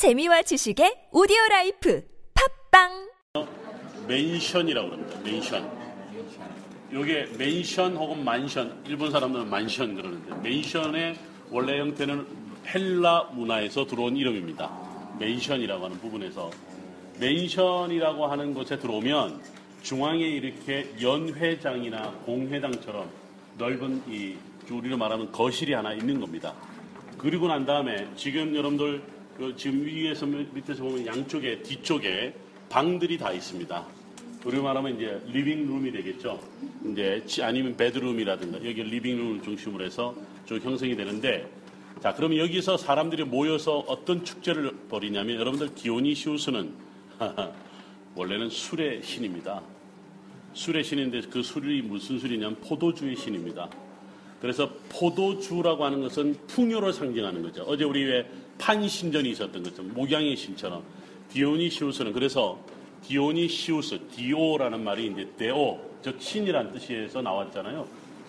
재미와 지식의 오디오 라이프 팟빵 맨션이라고 합니다. 맨션. 요게 맨션 혹은 만션, 일본 사람들은 만션 그러는데 맨션의 원래 형태는 헬라 문화에서 들어온 이름입니다. 맨션이라고 하는 부분에서 맨션이라고 하는 곳에 들어오면 중앙에 이렇게 연회장이나 공회장처럼 넓은 이 우리로 말하면 거실이 하나 있는 겁니다. 그리고 난 다음에 지금 여러분들 그 지금 위에서 밑에서 보면 양쪽에 뒤쪽에 방들이 다 있습니다. 우리로 말하면 이제 living room이 되겠죠. 이제 치- 아니면 bedroom이라든가 여기 living room을 중심으로 해서 쭉 형성이 되는데 자 그러면 여기서 사람들이 모여서 어떤 축제를 벌이냐면 여러분들 디오니시우스는 원래는 술의 신입니다. 술의 신인데 그 술이 무슨 술이냐면 포도주의 신입니다. 그래서 포도주라고 하는 것은 풍요를 상징하는 거죠. 어제 우리 왜 판신전이 있었던 것처럼 목양의 신처럼 디오니시우스는 그래서 디오니시우스 디오라는 말이 이제 데오 즉 신이란 뜻에서 나왔잖아요.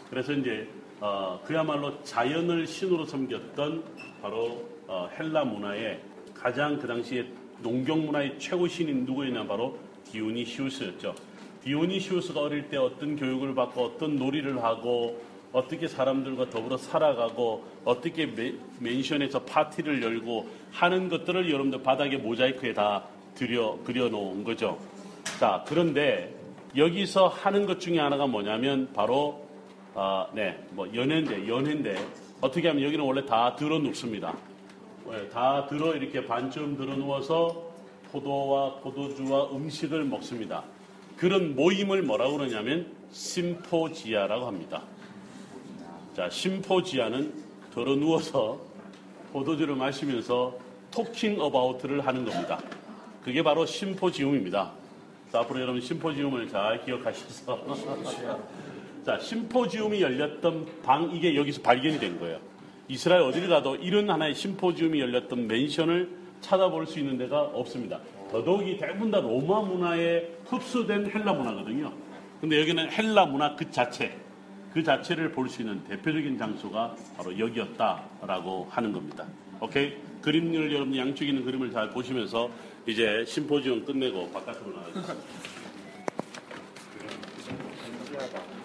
그래서 이제 어, 그야말로 자연을 신으로 섬겼던 바로 어, 헬라 문화의 가장 그 당시에 농경 문화의 최고 신인 누구였냐 바로 디오니시우스였죠. 디오니시우스가 어릴 때 어떤 교육을 받고 어떤 놀이를 하고 어떻게 사람들과 더불어 살아가고 어떻게 메- 맨션에서 파티를 열고 하는 것들을 여러분들 바닥에 모자이크에 다 들여 그려 놓은 거죠. 자 그런데 여기서 하는 것 중에 하나가 뭐냐면 바로 아, 네, 뭐 연회인데 연회인데 어떻게 하면 여기는 원래 다 들어 눕습니다. 네, 다 들어 이렇게 반쯤 들어 누워서 포도와 포도주와 음식을 먹습니다. 그런 모임을 뭐라고 그러냐면 심포지아라고 합니다. 자, 심포지아는 들어 누워서 포도주를 마시면서 토킹 어바우트를 하는 겁니다. 그게 바로 심포지움입니다. 자, 앞으로 여러분 심포지움을 잘 기억하셔서 자, 심포지움이 열렸던 방 이게 여기서 발견이 된 거예요. 이스라엘 어디를 가도 이런 하나의 심포지움이 열렸던 맨션을 찾아볼 수 있는 데가 없습니다. 더더욱이 대부분 다 로마 문화에 흡수된 헬라 문화거든요. 근데 여기는 헬라 문화 그 자체, 그 자체를 볼 수 있는 대표적인 장소가 바로 여기였다라고 하는 겁니다. 오케이? 그림을 여러분 양쪽 있는 그림을 잘 보시면서 이제 심포지움 끝내고 바깥으로 나가겠습니다.